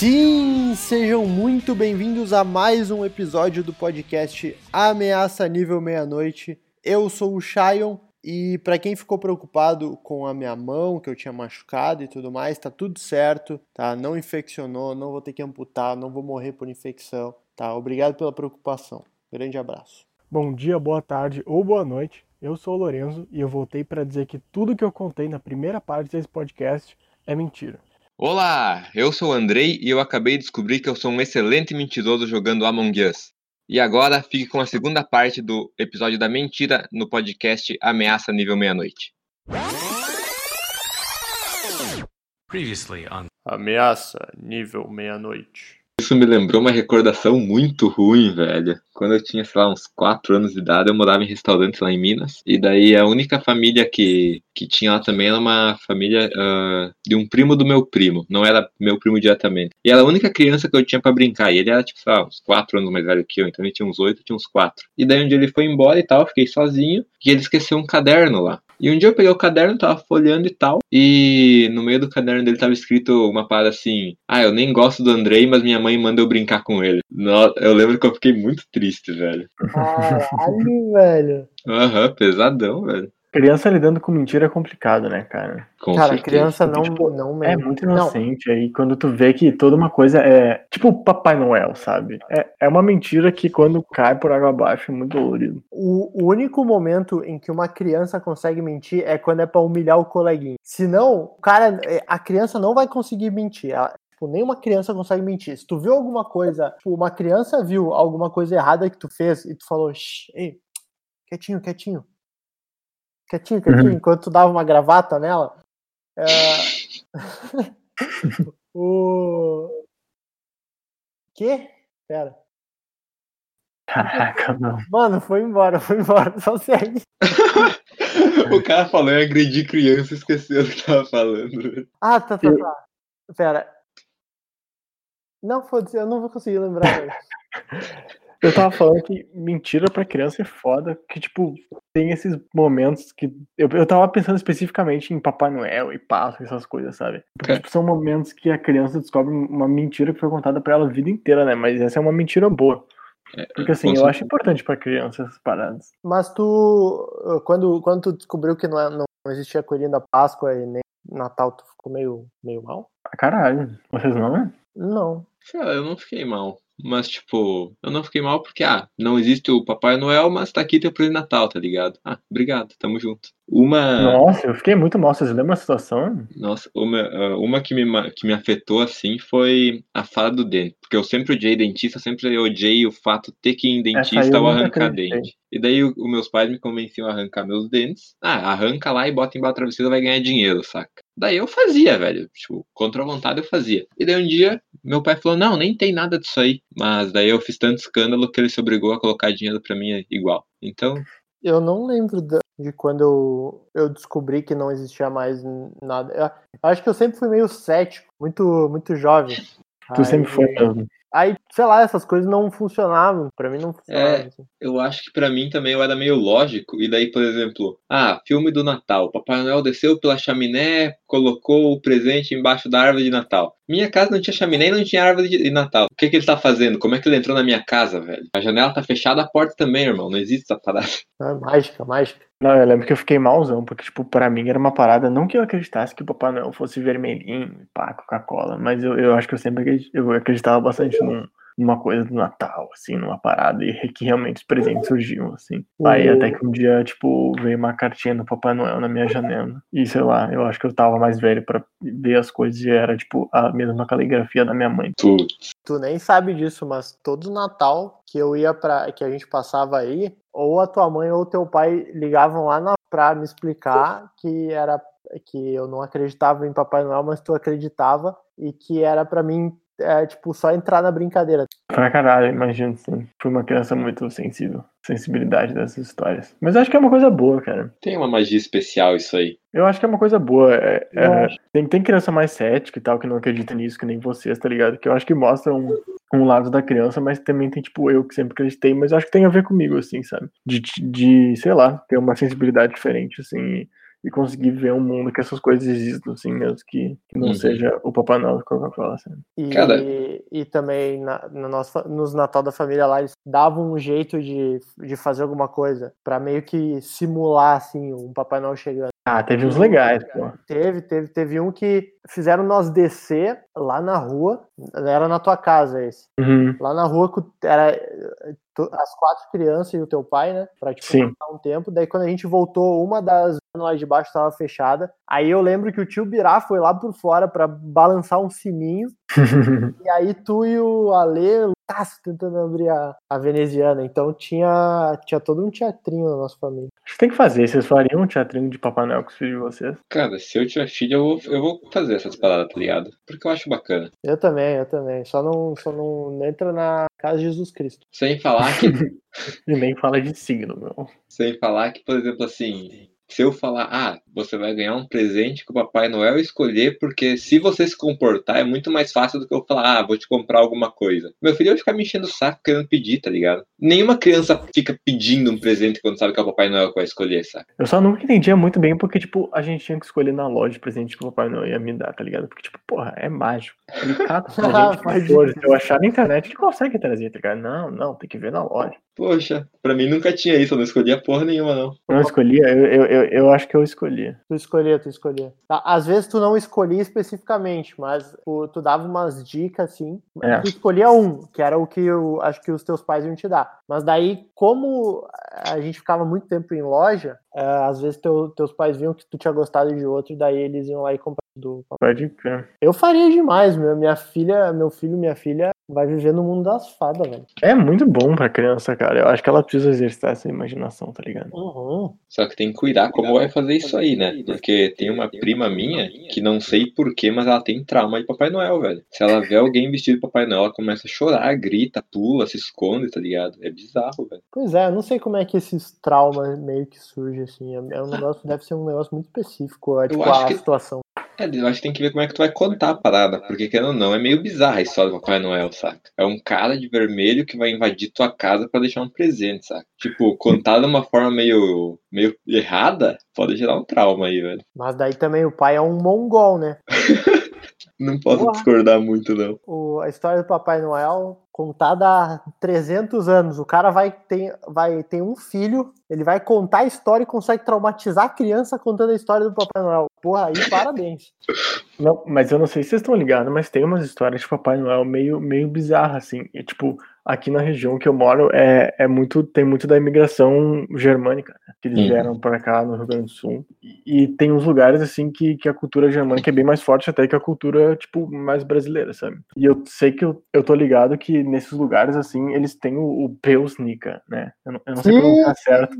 Sim, sejam muito bem-vindos a mais um episódio do podcast Ameaça Nível Meia-Noite. Eu sou o Shion e para quem ficou preocupado com a minha mão, que eu tinha machucado e tudo mais, tá tudo certo, tá? Não infeccionou, não vou ter que amputar, não vou morrer por infecção, tá? Obrigado pela preocupação. Grande abraço. Bom dia, boa tarde ou boa noite. Eu sou o Lorenzo e eu voltei para dizer que tudo que eu contei na primeira parte desse podcast é mentira. Olá, eu sou o Andrei e eu acabei de descobrir que eu sou um excelente mentiroso jogando Among Us. E agora fique com a segunda parte do episódio da mentira no podcast Ameaça Nível Meia-Noite. Previously on Ameaça Nível Meia-Noite. Isso me lembrou uma recordação muito ruim, velho. Quando eu tinha, sei lá, uns 4 anos de idade, eu morava em restaurantes lá em Minas. E daí a única família que, que tinha lá também era uma família uh, de um primo do meu primo. Não era meu primo diretamente. E era a única criança que eu tinha para brincar. E ele era, tipo, sei lá, uns 4 anos mais velho que eu. Então ele tinha uns 8, eu tinha uns 4. E daí um dia ele foi embora e tal, fiquei sozinho. E ele esqueceu um caderno lá. E um dia eu peguei o caderno, tava folheando e tal, e no meio do caderno dele tava escrito uma parada assim: Ah, eu nem gosto do Andrei, mas minha mãe manda eu brincar com ele. Eu lembro que eu fiquei muito triste, velho. Caralho, velho. Aham, uhum, pesadão, velho. Criança lidando com mentira é complicado, né, cara? Com cara, certeza. criança não, tipo, não É muito inocente. Não. Aí quando tu vê que toda uma coisa é. Tipo Papai Noel, sabe? É, é uma mentira que quando cai por água abaixo é muito dolorido. O, o único momento em que uma criança consegue mentir é quando é pra humilhar o coleguinha. Senão, o cara, é, a criança não vai conseguir mentir. Ela, Tipo, nenhuma criança consegue mentir. Se tu viu alguma coisa, tipo, uma criança viu alguma coisa errada que tu fez e tu falou, ei, quietinho, quietinho, Quietinho, quietinho, uhum. enquanto tu dava uma gravata nela. É... o. Quê? Pera. Caraca, não. Mano, foi embora, foi embora, só segue. o cara falou em agredir criança e esqueceu o que tava falando. Ah, tá, tá, tá. Pera. Não, foda-se, eu não vou conseguir lembrar. Eu tava falando que mentira pra criança é foda, que, tipo, tem esses momentos que. Eu, eu tava pensando especificamente em Papai Noel e Páscoa, essas coisas, sabe? Porque, tipo, são momentos que a criança descobre uma mentira que foi contada pra ela a vida inteira, né? Mas essa é uma mentira boa. É, Porque assim, eu acho importante pra criança essas paradas. Mas tu, quando, quando tu descobriu que não, é, não existia coelhinho da Páscoa e nem Natal, tu ficou meio, meio mal? Ah, caralho. Vocês não, né? Não. eu não fiquei mal. Mas, tipo, eu não fiquei mal porque, ah, não existe o Papai Noel, mas tá aqui teu presente Natal, tá ligado? Ah, obrigado, tamo junto. Uma. Nossa, eu fiquei muito mal. Vocês lembram a situação? Nossa, uma, ah, uma que, me, que me afetou assim foi a fala do dente. Porque eu sempre odiei dentista, sempre odiei o fato de ter que ir em dentista ou arrancar dente. E daí os meus pais me convenciam a arrancar meus dentes. Ah, arranca lá e bota embaixo da travesseira vai ganhar dinheiro, saca? Daí eu fazia, velho. Tipo, contra a vontade eu fazia. E daí um dia, meu pai falou: não, nem tem nada disso aí. Mas daí eu fiz tanto escândalo que ele se obrigou a colocar dinheiro pra mim igual. Então. Eu não lembro de quando eu, eu descobri que não existia mais nada. Eu acho que eu sempre fui meio cético, muito, muito jovem. Tu Aí, sempre foi mesmo. Aí, sei lá, essas coisas não funcionavam. Para mim não funcionavam. É, assim. Eu acho que para mim também eu era meio lógico. E daí, por exemplo, ah, filme do Natal. Papai Noel desceu pela chaminé, colocou o presente embaixo da árvore de Natal. Minha casa não tinha chaminé e não tinha árvore de Natal. O que, que ele tá fazendo? Como é que ele entrou na minha casa, velho? A janela tá fechada, a porta também, irmão. Não existe essa parada. É mágica, mágica. Não, eu lembro que eu fiquei malzão, porque, tipo, pra mim era uma parada, não que eu acreditasse que o Papai Noel fosse vermelhinho, pá, Coca-Cola, mas eu, eu acho que eu sempre eu acreditava bastante num, numa coisa do Natal, assim, numa parada, e que realmente os presentes surgiam, assim. Aí até que um dia, tipo, veio uma cartinha do Papai Noel na minha janela, e sei lá, eu acho que eu tava mais velho pra ver as coisas, e era, tipo, a mesma caligrafia da minha mãe. Tu, tu nem sabe disso, mas todo Natal que eu ia pra, que a gente passava aí, ou a tua mãe ou teu pai ligavam lá na, pra me explicar que era que eu não acreditava em Papai Noel, mas tu acreditava e que era para mim é, tipo, só entrar na brincadeira. Pra caralho, imagino sim. Fui uma criança muito sensível. Sensibilidade dessas histórias. Mas acho que é uma coisa boa, cara. Tem uma magia especial isso aí. Eu acho que é uma coisa boa. É, é, tem, tem criança mais cética e tal, que não acredita nisso, que nem vocês, tá ligado? Que eu acho que mostra um, um lado da criança, mas também tem, tipo, eu que sempre acreditei, mas acho que tem a ver comigo, assim, sabe? De, de sei lá, ter uma sensibilidade diferente, assim. E conseguir ver um mundo que essas coisas existam, assim, mesmo que, que não Uhum. seja o Papai Noel da Coca-Cola, assim. E, Cara. e também na, na nossa, nos Natal da família lá, eles davam um jeito de, de fazer alguma coisa pra meio que simular, assim, um Papai Noel chegando. Ah, teve uns legais, pô. Teve, teve, teve um que fizeram nós descer lá na rua, era na tua casa esse. Uhum. Lá na rua era as quatro crianças e o teu pai, né? Pra tipo, Sim. um tempo. Daí quando a gente voltou, uma das lá de baixo estava fechada. Aí eu lembro que o tio Birá foi lá por fora pra balançar um sininho. E aí tu e o Ale lutaço tentando abrir a, a veneziana. Então tinha, tinha todo um teatrinho na nossa família. Acho que tem que fazer. Vocês fariam um teatrinho de Papai Noel com os filhos de vocês? Cara, se eu tiver filho, eu vou, eu vou fazer essas paradas, tá ligado? Porque eu acho bacana. Eu também, eu também. Só não, só não entra na casa de Jesus Cristo. Sem falar que E nem fala de signo, meu. Sem falar que, por exemplo, assim, se eu falar, ah, você vai ganhar um presente que o Papai Noel escolher, porque se você se comportar é muito mais fácil do que eu falar, ah, vou te comprar alguma coisa. Meu filho vai ficar me enchendo o saco querendo pedir, tá ligado? Nenhuma criança fica pedindo um presente quando sabe que é o Papai Noel que vai escolher, saca? Eu só nunca entendia muito bem porque, tipo, a gente tinha que escolher na loja o presente que o Papai Noel ia me dar, tá ligado? Porque, tipo, porra, é mágico. Ele cata o presente Pode que for. Se eu achar na internet, ele consegue trazer, tá ligado? Não, não, tem que ver na loja. Poxa, pra mim nunca tinha isso, eu não escolhia porra nenhuma, não. Eu não escolhia, eu, eu, eu, eu acho que eu escolhi. Tu escolhia, tu escolhia. Tá, Às vezes tu não escolhia especificamente, mas tu, tu dava umas dicas assim. É. Tu escolhia um, que era o que eu acho que os teus pais iam te dar. Mas daí, como a gente ficava muito tempo em loja, é, às vezes teu- teus pais viam que tu tinha gostado de outro, e daí eles iam lá e compravam do Pode crer. Eu faria demais, meu. Minha filha, meu filho, minha filha vai viver no mundo das fadas, velho. É muito bom pra criança, cara. Eu acho que ela precisa exercitar essa imaginação, tá ligado? Uhum. Só que tem que cuidar como vai fazer isso aí, né? Porque tem uma prima minha que não sei porquê, mas ela tem trauma de Papai Noel, velho. Se ela vê alguém vestido de Papai Noel, ela começa a chorar, grita, pula, se esconde, tá ligado? É bizarro, velho. Pois é, eu não sei como é que esses traumas meio que surgem, assim. É é um negócio, deve ser um negócio muito específico, é, tipo, a que- situação. É, eu acho que tem que ver como é que tu vai contar a parada, porque querendo ou não, é meio bizarra a história do Papai Noel, saca? É um cara de vermelho que vai invadir tua casa pra deixar um presente, saca? Tipo, contar de uma forma meio, meio errada, pode gerar um trauma aí, velho. Mas daí também o pai é um mongol, né? Não posso Boa. discordar muito, não. O- a história do Papai Noel contada há 300 anos. O cara vai ter, vai ter um filho, ele vai contar a história e consegue traumatizar a criança contando a história do Papai Noel. Porra, aí parabéns. Não, mas eu não sei se vocês estão ligados, mas tem umas histórias de Papai Noel meio, meio bizarras, assim. E, tipo, aqui na região que eu moro é, é muito, tem muito da imigração germânica, né? Que eles Uhum. vieram pra cá no Rio Grande do Sul. E, e tem uns lugares, assim, que, que a cultura germânica é bem mais forte até que a cultura, tipo, mais brasileira, sabe? E eu sei que eu, eu tô ligado que nesses lugares, assim, eles têm o, o Peusnica, né? Eu não, eu não sei Sim. pronunciar certo.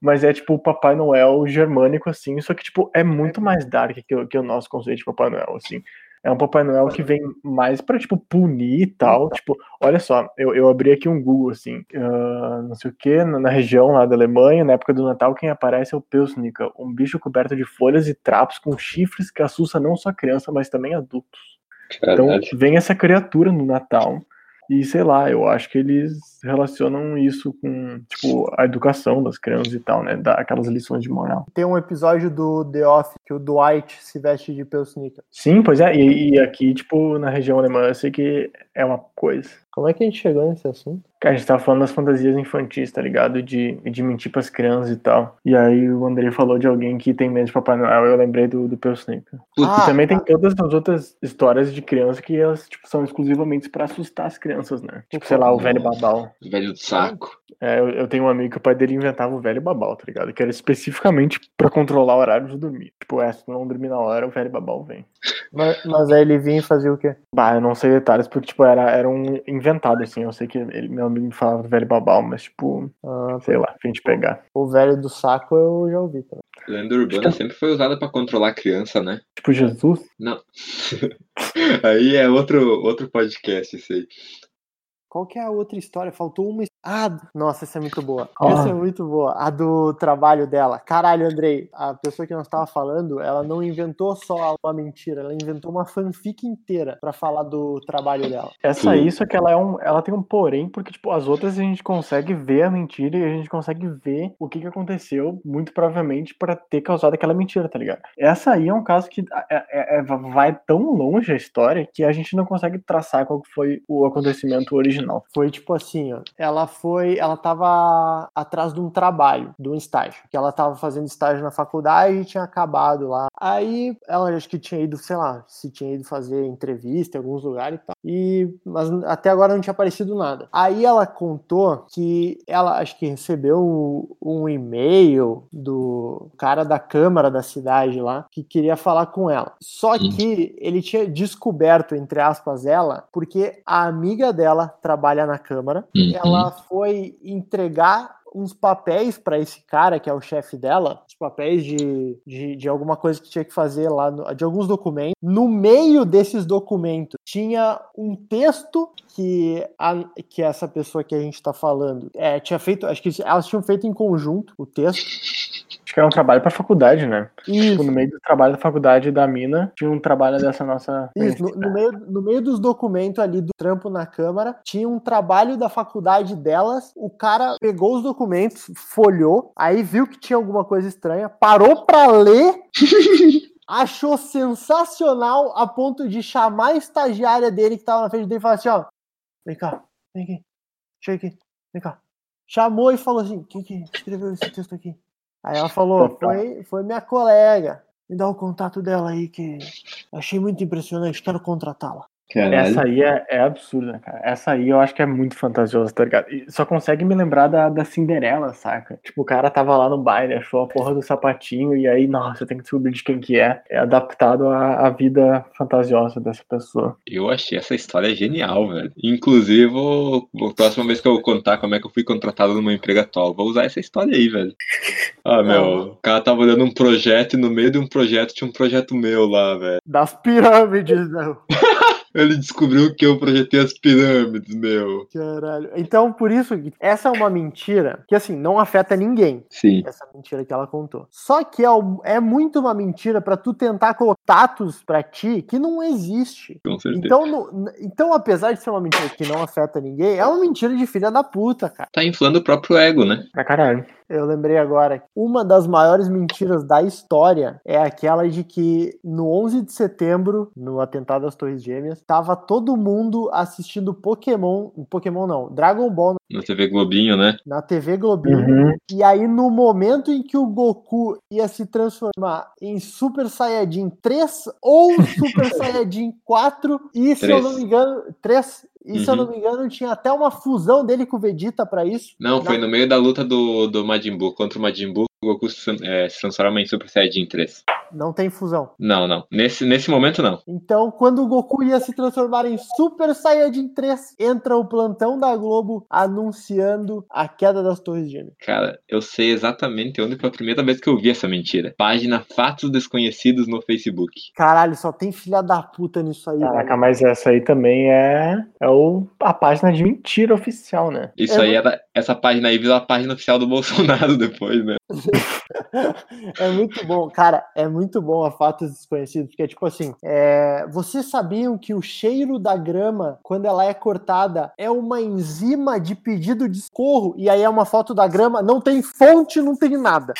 Mas é tipo o Papai Noel germânico, assim, só que, tipo, é muito mais dark que, o- que o nosso conceito de Papai Noel, assim. É um Papai Noel que vem mais pra, tipo, punir e tal. Tipo, olha só, eu, eu abri aqui um Google, assim, ah, não sei o que, na, na região lá da Alemanha, na época do Natal, quem aparece é o Pelsnica, um bicho coberto de folhas e trapos com chifres que assusta não só criança, mas também adultos. Então, Caralho. vem essa criatura no Natal. E sei lá, eu acho que eles relacionam isso com, tipo, a educação das crianças e tal, né? Dar aquelas lições de moral. Tem um episódio do The Office que o Dwight se veste de Pelsnica. Sim, pois é. E, e aqui, tipo, na região alemã, eu sei que é uma coisa. Como é que a gente chegou nesse assunto? Cara, a gente tava falando das fantasias infantis, tá ligado? De, de mentir pras crianças e tal. E aí o Andrei falou de alguém que tem medo de Papai Noel, eu lembrei do, do Pelsnica. Ah, e também tem todas as outras histórias de criança que elas, tipo, são exclusivamente pra assustar as crianças, né? Tipo, sei lá, o velho babau. Velho do saco. É, eu, eu tenho um amigo que o pai dele inventava o velho babau, tá ligado? Que era especificamente pra controlar o horário de dormir. Tipo, é, se tu não dormir na hora, o velho babau vem. Mas, mas aí ele vinha e fazia o quê? Bah, eu não sei detalhes, porque, tipo, era, era um inventado, assim. Eu sei que ele, meu amigo me falava do velho babau, mas, tipo, Ah, sei lá, pra gente pegar. o velho do saco eu já ouvi também. Lenda urbana sempre foi usada pra controlar a criança, né? Tipo, Jesus. Não. aí é outro, outro podcast, isso aí. Qual que é a outra história? Faltou uma Ah, nossa, essa é muito boa. Ah. Essa é muito boa. A do trabalho dela. Caralho, Andrei, a pessoa que nós estava falando, ela não inventou só uma mentira, ela inventou uma fanfic inteira pra falar do trabalho dela. Essa Sim. aí, só que ela é um. Ela tem um porém, porque, tipo, as outras a gente consegue ver a mentira e a gente consegue ver o que, que aconteceu, muito provavelmente, pra ter causado aquela mentira, tá ligado? Essa aí é um caso que é- é- é- vai tão longe a história que a gente não consegue traçar qual que foi o acontecimento original. Foi tipo assim, ó. Ela foi. Ela tava atrás de um trabalho, de um estágio. Que ela tava fazendo estágio na faculdade e tinha acabado lá. Aí ela acho que tinha ido, sei lá, se tinha ido fazer entrevista em alguns lugares e tal. E, mas até agora não tinha aparecido nada. Aí ela contou que ela acho que recebeu um e-mail do cara da Câmara da cidade lá que queria falar com ela. Só que ele tinha descoberto, entre aspas, ela, porque a amiga dela trabalha na Câmara. Uhum. Ela foi entregar uns papéis para esse cara, que é o chefe dela, os papéis de, de, de alguma coisa que tinha que fazer lá, no- de alguns documentos. No meio desses documentos tinha um texto que, a, que essa pessoa que a gente tá falando é, tinha feito, acho que elas tinham feito em conjunto o texto. Que era um trabalho pra faculdade, né? Isso. Tipo, no meio do trabalho da faculdade da mina, tinha um trabalho dessa nossa. Isso, no, no meio, no meio dos documentos ali do trampo na Câmara, tinha um trabalho da faculdade delas. O cara pegou os documentos, folhou, aí viu que tinha alguma coisa estranha, parou pra ler, achou sensacional a ponto de chamar a estagiária dele que tava na frente dele e falar assim: ó, vem cá, vem aqui, chega aqui, vem cá. Chamou e falou assim: quem que escreveu esse texto aqui? Aí ela falou: Total. foi, foi minha colega. Me dá o contato dela aí que achei muito impressionante, quero contratá-la. Caralho. Essa aí é, é absurda, cara. Essa aí eu acho que é muito fantasiosa, tá ligado? E só consegue me lembrar da, da Cinderela, saca? Tipo, o cara tava lá no baile, achou a porra do sapatinho, e aí, nossa, tem que descobrir de quem que é. É adaptado à, à vida fantasiosa dessa pessoa. Eu achei essa história genial, velho. Inclusive, vou, vou- próxima vez que eu contar como é que eu fui contratado no meu emprego atual, vou usar essa história aí, velho. Ah, meu, o cara tava olhando um projeto e no meio de um projeto tinha um projeto meu lá, velho. Das pirâmides, não. Ele descobriu que eu projetei as pirâmides, meu. Caralho. Então, por isso, essa é uma mentira que, assim, não afeta ninguém. Sim. Essa mentira que ela contou. Só que é, é muito uma mentira pra tu tentar colocar status pra ti que não existe. Com certeza. Então, no- então, apesar de ser uma mentira que não afeta ninguém, é uma mentira de filha da puta, cara. Tá inflando o próprio ego, né? Pra caralho. Eu lembrei agora. Uma das maiores mentiras da história é aquela de que no 11 de setembro, no atentado às Torres Gêmeas, tava todo mundo assistindo Pokémon, Pokémon não, Dragon Ball Na TV Globinho, né? na TV Globinho. Uhum. E aí no momento em que o Goku ia se transformar em Super Saiyajin 3 ou Super Saiyajin 4 e se eu Três. não me engano, 3 e se eu Uhum. não me engano, tinha até uma fusão dele com o Vegeta pra isso. Não, foi no meio da luta do, do Majin Buu contra o Majin Buu, Goku se, é, se transforma em Super Saiyajin 3. Não tem fusão. Não, não. Nesse, nesse momento, não. Então, quando o Goku ia se transformar em Super Saiyajin 3, entra o plantão da Globo anunciando a queda das Torres Gêmeas. Cara, eu sei exatamente onde foi a primeira vez que eu vi essa mentira. Página Fatos Desconhecidos no Facebook. Caralho, só tem filha da puta nisso aí, Caraca, velho. mas essa aí também é, é o, a página de mentira oficial, né? Isso É aí era. Essa página aí virou a página oficial do Bolsonaro depois, né? É muito bom, cara, é muito bom a Fatos Desconhecidos, porque é tipo assim, é, vocês sabiam que o cheiro da grama, quando ela é cortada, é uma enzima de pedido de socorro, e aí é uma foto da grama, não tem fonte, não tem nada.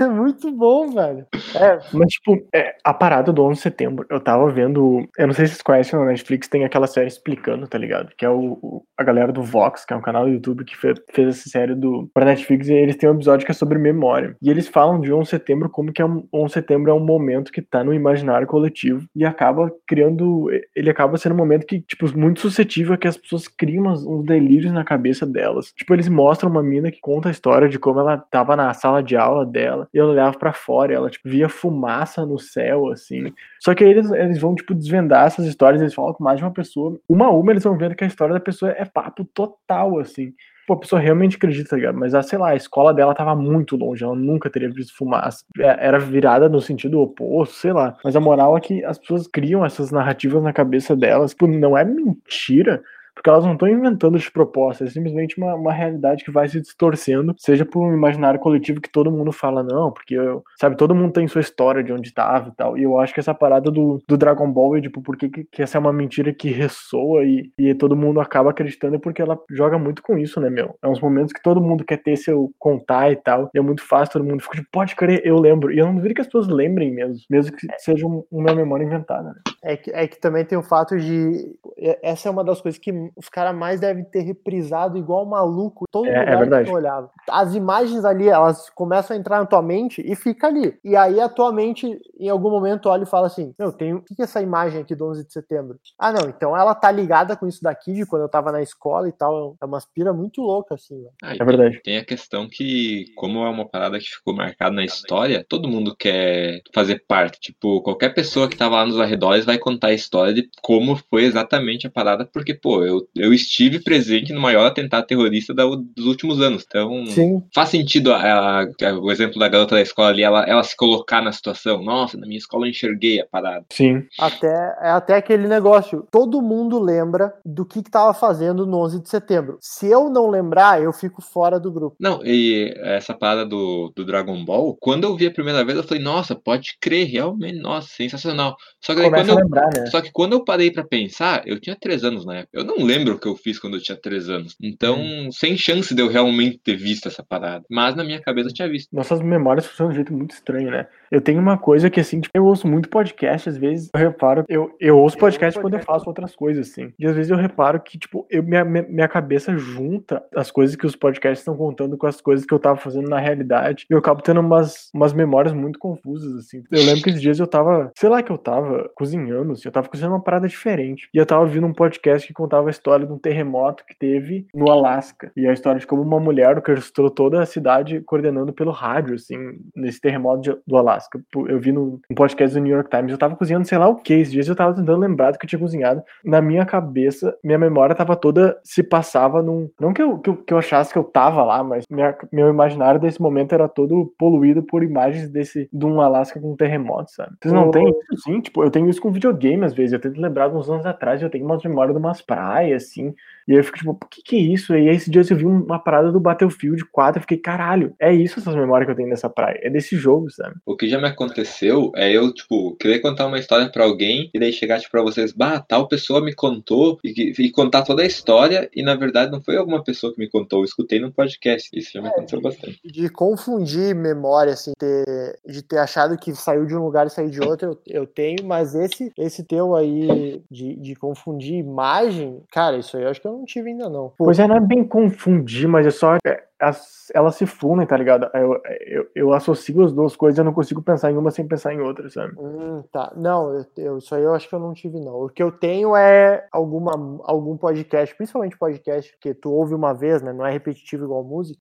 É muito bom, velho. É, Mas, tipo, é, a parada do 11 de setembro, eu tava vendo. Eu não sei se vocês conhecem na Netflix, tem aquela série explicando, tá ligado? Que é o, o- a galera do Vox, que é um canal do YouTube que fe- fez essa série do, pra Netflix, e eles têm um episódio que é sobre memória. E eles falam de 11 de setembro como que é um, 11 de setembro é um momento que tá no imaginário coletivo e acaba criando. Ele acaba sendo um momento que, tipo, muito suscetível a que as pessoas criam uns delírios na cabeça delas. Tipo, eles mostram uma mina que conta a história de como ela tava na sala de aula dela e ela olhava pra fora ela, tipo, via fumaça no céu, assim. Só que aí eles, eles vão, tipo, desvendar essas histórias, eles falam com mais de uma pessoa. Uma a uma, eles vão vendo que a história da pessoa é papo total, assim. Pô, a pessoa realmente acredita, tá ligado? Mas, ah, sei lá, a escola dela tava muito longe, ela nunca teria visto fumaça. É, Era virada no sentido oposto, sei lá. Mas a moral é que as pessoas criam essas narrativas na cabeça delas. Tipo, não é mentira, Porque elas não estão inventando de proposta, é simplesmente uma, uma realidade que vai se distorcendo, seja por um imaginário coletivo que todo mundo fala, não, porque, eu, sabe, todo mundo tem sua história de onde estava e tal. E eu acho que essa parada do, do Dragon Ball é, tipo, por que, que essa é uma mentira que ressoa e, e todo mundo acaba acreditando porque ela joga muito com isso, né, meu? É uns momentos que todo mundo quer ter seu contar e tal, e é muito fácil, todo mundo fica tipo, pode crer, eu lembro. E eu não duvido que as pessoas lembrem mesmo, mesmo que seja uma memória inventada, né? É que, é que também tem o fato de. Essa é uma das coisas que os caras mais devem ter reprisado igual maluco. Todo é, lugar é que tu olhava. As imagens ali, elas começam a entrar na tua mente e fica ali. E aí a tua mente, em algum momento, olha e fala assim: Eu tenho. O que é essa imagem aqui do 11 de setembro? Ah, não, então ela tá ligada com isso daqui de quando eu tava na escola e tal. É uma aspira muito louca, assim. Né? Ah, É verdade. Tem a questão que, como é uma parada que ficou marcada na história, todo mundo quer fazer parte. Tipo, qualquer pessoa que tava lá nos arredores vai contar a história de como foi exatamente a parada, porque, pô, eu, eu estive presente no maior atentado terrorista da- dos últimos anos. Então, Sim. faz sentido a- a- o exemplo da garota da escola ali, ela, ela se colocar na situação. Nossa, na minha escola eu enxerguei a parada. Sim. Até, é até aquele negócio. Todo mundo lembra do que, que tava fazendo no 11 de setembro. Se eu não lembrar, eu fico fora do grupo. Não, e essa parada do, do Dragon Ball, quando eu vi a primeira vez, eu falei, nossa, pode crer, realmente, nossa, sensacional. Só que daí quando a eu, lembrar, né? Só que quando eu parei pra pensar, eu tinha três anos na época. Eu não lembro o que eu fiz quando eu tinha três anos. Então, Hum. sem chance de eu realmente ter visto essa parada. Mas na minha cabeça eu tinha visto. Nossas memórias funcionam de um jeito muito estranho, né? Eu tenho uma coisa que, assim, tipo, eu ouço muito podcast, às vezes eu reparo, eu, eu ouço podcast quando eu faço outras coisas, assim. E às vezes eu reparo que, tipo, eu, minha, minha cabeça junta as coisas que os podcasts estão contando com as coisas que eu tava fazendo na realidade. E eu acabo tendo umas, umas memórias muito confusas, assim. Eu lembro que esses dias eu tava, sei lá que eu tava cozinhando, assim, eu tava cozinhando uma parada diferente. E eu tava ouvindo um podcast que contava história de um terremoto que teve no Alasca. E a história de como uma mulher orquestrou toda a cidade coordenando pelo rádio, assim, nesse terremoto de- do Alasca. Eu vi no podcast do New York Times, eu tava cozinhando sei lá o que, esses dias eu tava tentando lembrar do que eu tinha cozinhado. Na minha cabeça, minha memória tava toda, se passava num... Não que eu, que eu, que eu achasse que eu tava lá, mas minha- meu imaginário desse momento era todo poluído por imagens desse, de um Alasca com um terremoto, sabe? Vocês não Oh. têm isso, sim? Tipo, eu tenho isso com videogame, às vezes. Eu tento lembrar de uns anos atrás, eu tenho umas memórias de umas praias, assim. E aí eu fico tipo, o que que é isso? E aí esses dias eu vi uma parada do Battlefield 4, eu fiquei, caralho, é isso essas memórias que eu tenho dessa praia. É desse jogo, sabe? O que já me aconteceu é eu, tipo, querer contar uma história pra alguém e daí chegar, tipo, pra vocês, bah, tal pessoa me contou e, e contar toda a história e na verdade não foi alguma pessoa que me contou, eu escutei num podcast. Isso já me aconteceu bastante. De confundir memória, assim, ter- de ter achado que saiu de um lugar e saiu de outro, eu, eu tenho, mas esse, esse teu aí de, de confundir imagem, cara, isso aí eu acho que eu não tive ainda não. Pois é, não é bem confundir, mas é só. é, as- elas se fundem, tá ligado? Eu, eu, eu associo as duas coisas, eu não consigo pensar em uma sem pensar em outra, sabe? Hum, tá. Não, eu, eu- isso aí eu acho que eu não tive, não. O que eu tenho é alguma, algum podcast, principalmente podcast, que tu ouve uma vez, né? Não é repetitivo igual música,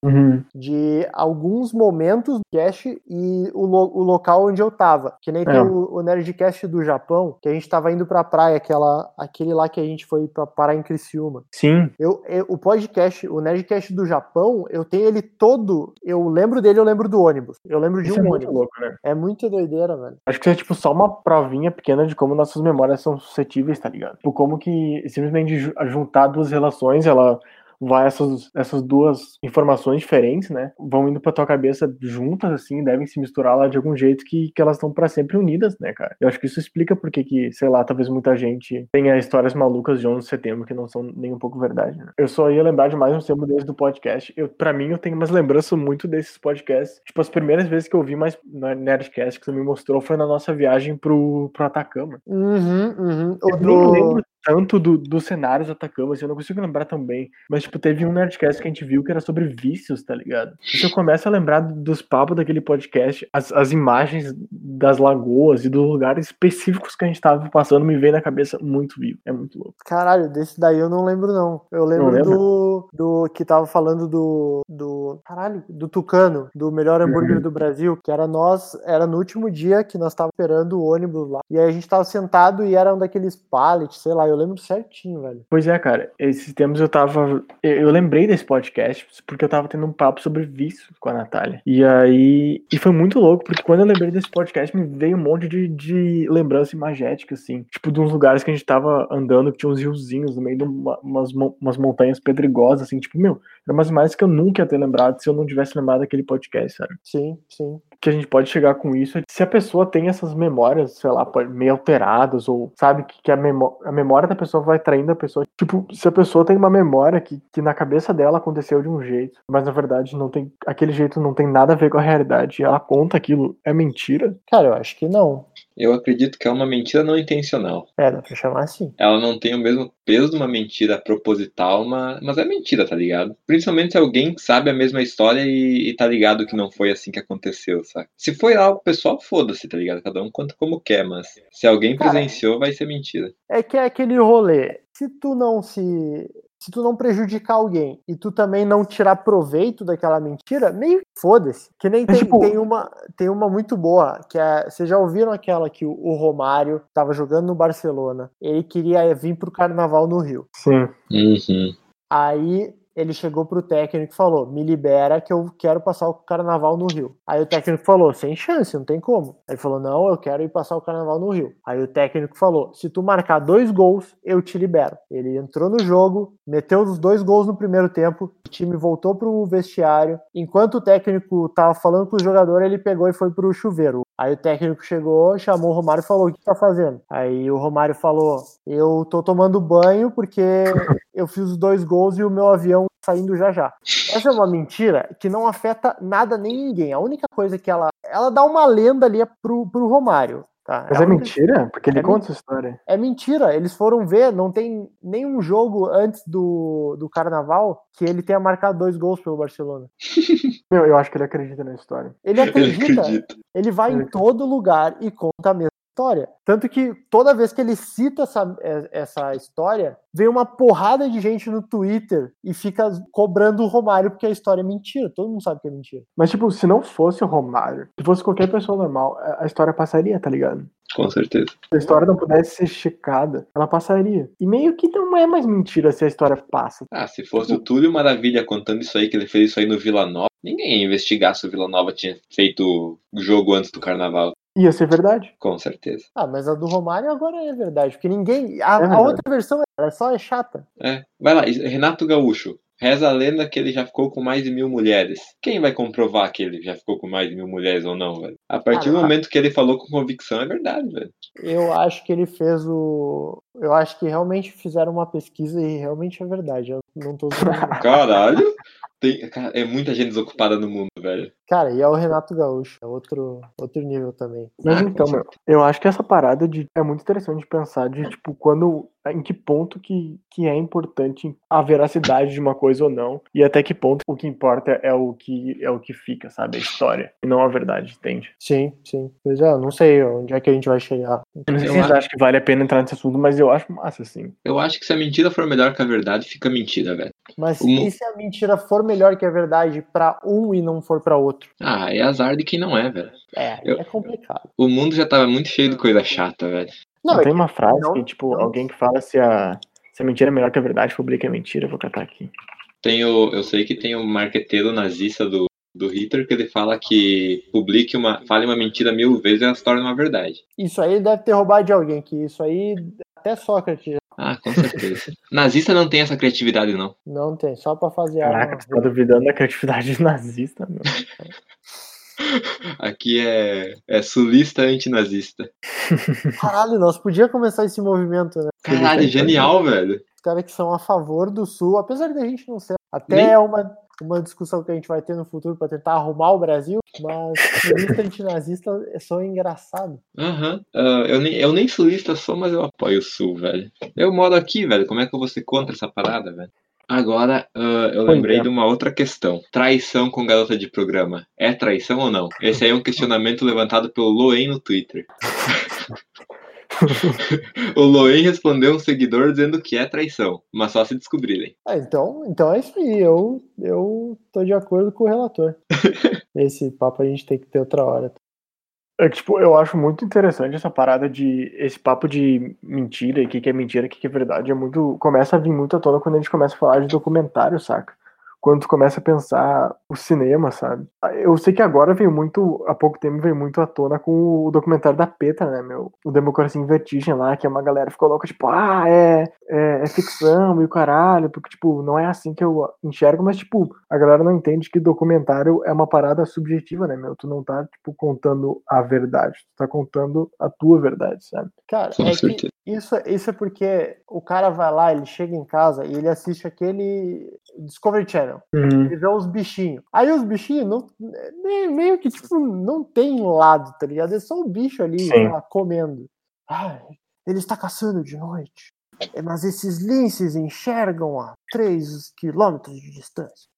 de alguns momentos do cast e o, lo- o local onde eu tava. Que nem É. tem o, o Nerdcast do Japão, que a gente tava indo pra praia, aquela, aquele lá que a gente foi pra parar em Criciúma. Sim. Eu, eu- o podcast, o Nerdcast do Japão, eu tenho ele todo. Eu lembro dele, eu lembro do ônibus. Eu lembro de Isso é um muito ônibus. louco, né? É muito doideira, velho. Acho que isso é tipo só uma provinha pequena de como nossas memórias são suscetíveis, tá ligado? Tipo, como que simplesmente ju- juntar duas relações, ela vai essas, essas duas informações diferentes, né? Vão indo pra tua cabeça juntas, assim, devem se misturar lá de algum jeito que, que elas estão pra sempre unidas, né, cara? Eu acho que isso explica porque que, sei lá, talvez muita gente tenha histórias malucas de 11 de setembro que não são nem um pouco verdade, né? Eu só ia lembrar de mais um termo desse do podcast. Eu, pra mim, eu tenho umas lembranças muito desses podcasts. Tipo, as primeiras vezes que eu vi mais Nerdcast que você me mostrou foi na nossa viagem pro, pro Atacama. Uhum, uhum. Eu do- nem lembro tanto do- dos cenários Atacama, assim, eu não consigo lembrar tão bem. Mas, tipo, teve um Nerdcast que a gente viu que era sobre vícios, tá ligado? E se eu começo a lembrar do- dos papos daquele podcast, as, as imagens das lagoas e dos lugares específicos que a gente tava passando me vem na cabeça muito vivo. É muito louco. Caralho, desse daí eu não lembro, não. Eu lembro lembra? do, do que tava falando do. do. Caralho, do Tucano, do melhor hambúrguer do Brasil, que era nós, era no último dia que nós tava esperando o ônibus lá. E aí a gente tava sentado e era um daqueles pallets, sei lá, eu eu lembro certinho, velho. Pois é, cara. Esses tempos eu tava. Eu, lembrei desse podcast porque eu tava tendo um papo sobre vício com a Natália. E aí. E foi muito louco, porque quando eu lembrei desse podcast, me veio um monte de, de lembrança imagética, assim. Tipo, de uns lugares que a gente tava andando, que tinha uns riozinhos no meio de uma, umas, umas montanhas pedregosas, assim. Tipo, meu, eram umas imagens que eu nunca ia ter lembrado se eu não tivesse lembrado daquele podcast, sabe? Sim, sim. que a gente pode chegar com isso é se a pessoa tem essas memórias, sei lá, meio alteradas, ou sabe que, que a, memó a memória da pessoa vai traindo a pessoa. Tipo, se a pessoa tem uma memória que, que na cabeça dela aconteceu de um jeito, mas na verdade não tem. Aquele jeito não tem nada a ver com a realidade, e ela conta aquilo, é mentira. Cara, eu acho que não. Eu acredito que é uma mentira não intencional. É, dá pra chamar assim. Ela não tem o mesmo peso de uma mentira proposital, mas, mas é mentira, tá ligado? Principalmente se alguém sabe a mesma história e, e tá ligado que não foi assim que aconteceu, sabe? Se foi algo pessoal, foda-se, tá ligado? Cada um conta como quer, mas se alguém Cara, presenciou, vai ser mentira. É que é aquele rolê. Se tu não se. Se tu não prejudicar alguém e tu também não tirar proveito daquela mentira, meio que foda-se. Que nem Mas, tem, tipo- tem, uma, tem uma muito boa, que é. Vocês já ouviram aquela que o, o Romário tava jogando no Barcelona? Ele queria vir pro carnaval no Rio. Sim. Uhum. Aí ele chegou pro técnico e falou: Me libera que eu quero passar o carnaval no Rio. Aí o técnico falou: Sem chance, não tem como. Ele falou: Não, eu quero ir passar o carnaval no Rio. Aí o técnico falou: Se tu marcar dois gols, eu te libero. Ele entrou no jogo, meteu os dois gols no primeiro tempo, o time voltou pro vestiário. Enquanto o técnico tava falando com o jogador, ele pegou e foi pro chuveiro. Aí o técnico chegou, chamou o Romário e falou: O que tá fazendo? Aí o Romário falou: Eu tô tomando banho porque eu fiz os dois gols e o meu avião tá saindo já já. Essa é uma mentira que não afeta nada nem ninguém. A única coisa que ela. Ela dá uma lenda ali pro, pro Romário. Tá? Mas a é única- mentira? Porque ele É conta essa história. É mentira. Eles foram ver, não tem nenhum jogo antes do, do carnaval que ele tenha marcado dois gols pelo Barcelona. Meu, eu acho que ele acredita na história. Ele Ele acredita. acredita. Ele vai em Ele- todo lugar e conta a mesma história. Tanto que toda vez que ele cita essa, é- essa história, vem uma porrada de gente no Twitter e fica cobrando o Romário porque a história é mentira. Todo mundo sabe que é mentira. Mas, tipo, se não fosse o Romário, se fosse qualquer pessoa normal, a a história passaria, tá ligado? Com certeza. Se a história não pudesse ser checada, ela passaria. E meio que não é mais mentira se a história passa. Ah, se fosse o Túlio Maravilha contando isso aí, que ele fez isso aí no Vila Nova, ninguém ia investigar se o Vila Nova tinha feito o jogo antes do carnaval. Ia ser verdade. Com certeza. Ah, mas a do Romário agora é verdade, porque ninguém. A, É a outra versão ela só é chata. É. Vai lá, Renato Gaúcho. Reza a lenda que ele já ficou com mais de mil mulheres. Quem vai comprovar que ele já ficou com mais de mil mulheres ou não, velho? A partir do Ah, momento que ele falou com convicção, é verdade, velho. Eu acho que ele fez o. Eu acho que realmente fizeram uma pesquisa e realmente é verdade. Eu não tô zoando. Caralho. Tem, cara, é muita gente desocupada no mundo, velho. Cara, e é o Renato Gaúcho, é outro, outro nível também. Mas Ah, então, meu, eu acho que essa parada de, é muito interessante de pensar de, tipo, quando, em que ponto que, que é importante a veracidade de uma coisa ou não, e até que ponto o que importa é o que, é o que fica, sabe? A história, e não a verdade, entende? Sim, sim. Pois é, eu não sei onde é que a gente vai chegar. Eu não sei Eu se vocês acho- acham que vale a pena entrar nesse assunto, mas eu acho massa, assim. Eu acho que se a mentira for melhor que a verdade, fica mentira, velho. Mas O e se a mentira for melhor que a verdade pra um e não for pra outro? Ah, é azar de quem não é, velho. É, Eu- é complicado. O mundo já tava muito cheio de coisa chata, velho. Não, Não, é tem uma frase não- que, tipo, não- alguém que fala se a, se a mentira é melhor que a verdade, publica a mentira, eu vou catar aqui. Tem o, eu sei que tem um marqueteiro nazista do, do Hitler que ele fala que publique uma, fale uma mentira mil vezes e ela se torna uma verdade. Isso aí deve ter roubado de alguém, que isso aí até Sócrates Ah, com certeza. Nazista não tem essa criatividade, não. não tem, só pra fazer Caraca, arma. você tá duvidando da criatividade nazista, meu. Aqui é, é sulista antinazista. Caralho, nós podíamos começar esse movimento, né? Caralho, genial, velho. Os caras que são a favor do Sul, apesar de a gente não ser. Até Nem- é uma, uma discussão que a gente vai ter no futuro pra tentar arrumar o Brasil, mas sulista antinazista é só engraçado. Aham. Ah, eu, nem, eu nem sulista sou, mas eu apoio o Sul, velho. Eu moro aqui, velho. Como é que eu vou ser contra essa parada, velho? Agora, ah, eu lembrei é. de uma outra questão. Traição com garota de programa. É traição ou não? Esse aí é um questionamento levantado pelo Loen no Twitter. o Loen respondeu um seguidor dizendo que é traição, mas só se descobrirem. Ah, então, então é isso aí. Eu, eu tô de acordo com o relator. Esse papo a gente tem que ter outra hora. É que, tipo, eu acho muito interessante essa parada de. Esse papo de mentira e o que, que é mentira, o que, que é verdade. É muito. Começa a vir muito à tona quando a gente começa a falar de documentário, saca? quando tu começa a pensar o cinema, sabe? Eu sei que agora veio muito, há pouco tempo veio muito à tona com o documentário da Petra, né, meu? O Democracia em Vertigem lá, que é uma galera ficou louca, tipo, ah, é, é, é, ficção e o caralho, porque, tipo, não é assim que eu enxergo, mas, tipo, a galera não entende que documentário é uma parada subjetiva, né, meu? Tu não tá, tipo, contando a verdade, tu tá contando a tua verdade, sabe? Cara, é que isso, isso é porque o cara vai lá, ele chega em casa e ele assiste aquele Discovery Channel. Uhum. Ele vê os bichinhos. Aí os bichinhos não, meio que tipo, não tem lado, tá ligado? É só o bicho ali lá, comendo. Ah, ele está caçando de noite. É, mas esses linces enxergam a 3 quilômetros de distância.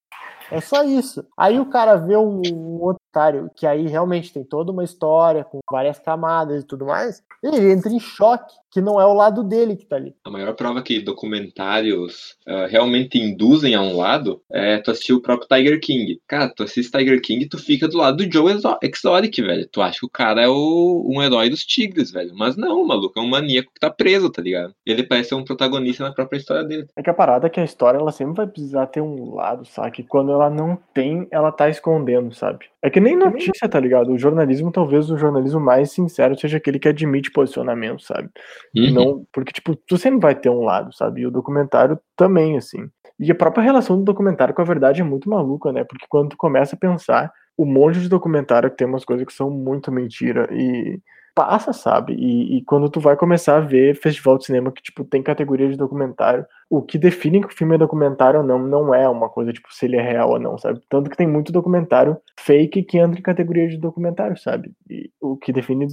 É só isso. Aí o cara vê um, um otário que aí realmente tem toda uma história com várias camadas e tudo mais. Ele entra em choque que não é o lado dele que tá ali. A maior prova que documentários uh, realmente induzem a um lado é tu assistir o próprio Tiger King. Cara, tu assiste Tiger King e tu fica do lado do Joe Exotic, velho. Tu acha que o cara é o, um herói dos tigres, velho. Mas não, o maluco é um maníaco que tá preso, tá ligado? Ele parece ser um protagonista na própria história dele. É que a parada é que a história, ela sempre vai precisar ter um lado, sabe? Quando ela não tem, ela tá escondendo, sabe? É que nem notícia, tá ligado? O jornalismo, talvez o jornalismo mais sincero seja aquele que admite posicionamento, sabe? Uhum. Não, porque, tipo, tu sempre vai ter um lado, sabe? E o documentário também, assim. E a própria relação do documentário com a verdade é muito maluca, né? Porque quando tu começa a pensar, o monte de documentário que tem umas coisas que são muito mentira e passa, sabe? E, e, quando tu vai começar a ver festival de cinema que, tipo, tem categoria de documentário, o que define que o filme é documentário ou não, não é uma coisa, tipo, se ele é real ou não, sabe? Tanto que tem muito documentário fake que entra em categoria de documentário, sabe? E o que define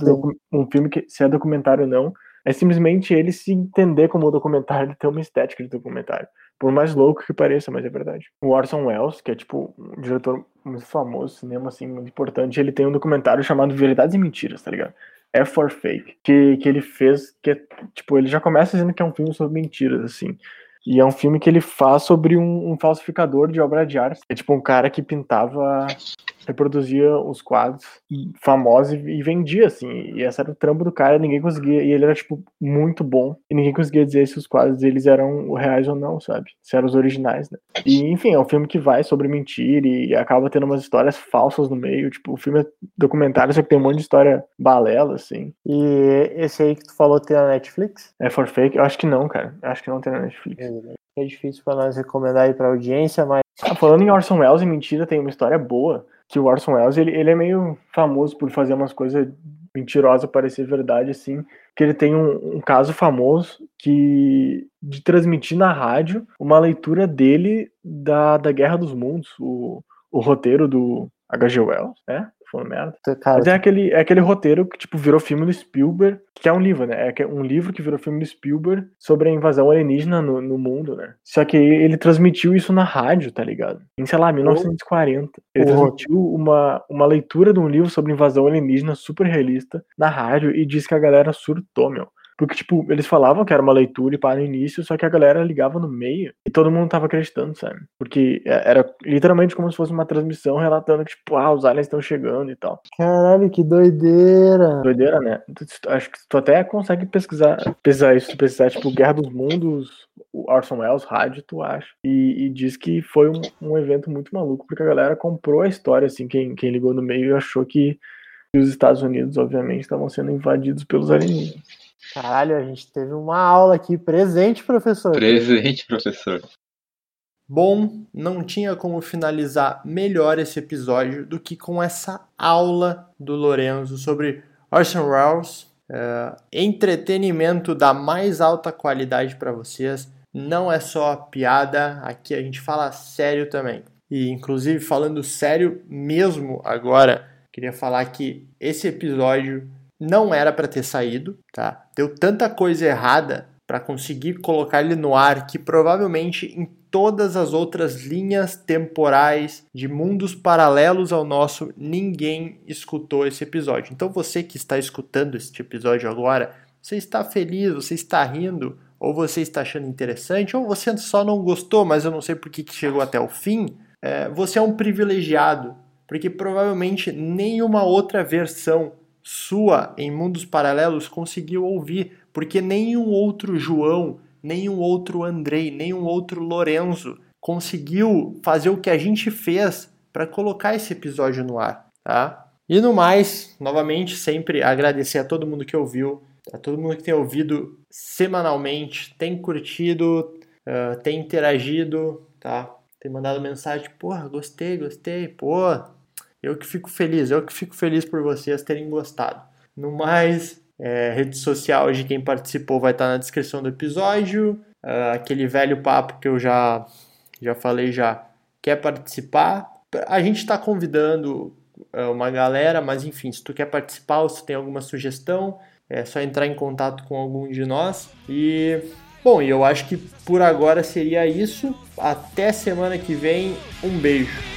um filme que se é documentário ou não é simplesmente ele se entender como documentário, ele ter uma estética de documentário. Por mais louco que pareça, mas é verdade. O Orson Welles, que é, tipo, um diretor muito famoso, cinema, assim, muito importante, ele tem um documentário chamado Verdades e Mentiras, tá ligado? É for Fake, que, que ele fez, que é, tipo, ele já começa dizendo que é um filme sobre mentiras, assim. E é um filme que ele faz sobre um, um falsificador de obra de arte. É tipo um cara que pintava, reproduzia os quadros famosos e, vendia, assim. E esse era o trampo do cara, ninguém conseguia. E ele era, tipo, muito bom. E ninguém conseguia dizer se os quadros deles eram reais ou não, sabe? Se eram os originais, né? E, enfim, é um filme que vai sobre mentir e acaba tendo umas histórias falsas no meio. Tipo, o filme é documentário, só que tem um monte de história balela, assim. E esse aí que tu falou tem na Netflix? É for fake? Eu acho que não, cara. Eu acho que não tem na Netflix. É. É difícil para nós recomendar aí para audiência, mas. Ah, falando em Orson Welles e mentira, tem uma história boa. Que o Orson Welles ele, ele é meio famoso por fazer umas coisas mentirosas parecer verdade, assim. Que ele tem um, um, caso famoso que de transmitir na rádio uma leitura dele da, da Guerra dos Mundos, o, o roteiro do H.G. Wells, né? Falando merda. Cara, Mas é aquele, é aquele roteiro que, tipo, virou filme do Spielberg, que é um livro, né? É um livro que virou filme do Spielberg sobre a invasão alienígena no, no mundo, né? Só que ele transmitiu isso na rádio, tá ligado? Em, sei lá, 1940. Ele transmitiu uma, uma leitura de um livro sobre invasão alienígena super realista na rádio e disse que a galera surtou, meu. Porque, tipo, eles falavam que era uma leitura e para no início, só que a galera ligava no meio e todo mundo tava acreditando, sabe? Porque é, era literalmente como se fosse uma transmissão relatando que, tipo, ah, os aliens estão chegando e tal. Caralho, que doideira! Doideira, né? Acho que tu até consegue pesquisar, pesquisar isso, pesquisar, tipo, Guerra dos Mundos, o Orson Welles, rádio, tu acha. E, e diz que foi um, um, evento muito maluco, porque a galera comprou a história, assim, quem, quem ligou no meio e achou que os Estados Unidos, obviamente, estavam sendo invadidos pelos alienígenas. Caralho, a gente teve uma aula aqui. Presente, professor. Presente, professor. Bom, não tinha como finalizar melhor esse episódio do que com essa aula do Lorenzo sobre Orson Welles. É, entretenimento da mais alta qualidade para vocês. Não é só piada, aqui a gente fala sério também. E inclusive falando sério mesmo agora, queria falar que esse episódio não era para ter saído, tá? Deu tanta coisa errada para conseguir colocar ele no ar que provavelmente em todas as outras linhas temporais de mundos paralelos ao nosso, ninguém escutou esse episódio. Então você que está escutando este episódio agora, você está feliz, você está rindo, ou você está achando interessante, ou você só não gostou, mas eu não sei por que chegou até o fim, é, você é um privilegiado, porque provavelmente nenhuma outra versão sua em mundos paralelos conseguiu ouvir, porque nenhum outro João, nenhum outro Andrei, nenhum outro Lorenzo conseguiu fazer o que a gente fez para colocar esse episódio no ar, tá? E no mais, novamente, sempre agradecer a todo mundo que ouviu, a todo mundo que tem ouvido semanalmente, tem curtido, uh, tem interagido, tá? Tem mandado mensagem, porra, gostei, gostei, pô, eu que fico feliz, eu que fico feliz por vocês terem gostado. No mais, é, rede social de quem participou vai estar na descrição do episódio. Uh, aquele velho papo que eu já, já falei já quer participar. A gente está convidando uh, uma galera, mas enfim, se tu quer participar ou se tem alguma sugestão, é só entrar em contato com algum de nós. E bom, eu acho que por agora seria isso. Até semana que vem. Um beijo.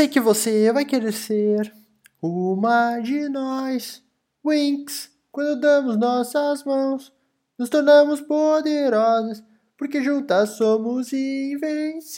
Sei que você vai querer ser uma de nós. Winx, quando damos nossas mãos, nos tornamos poderosas, porque juntas somos invencíveis.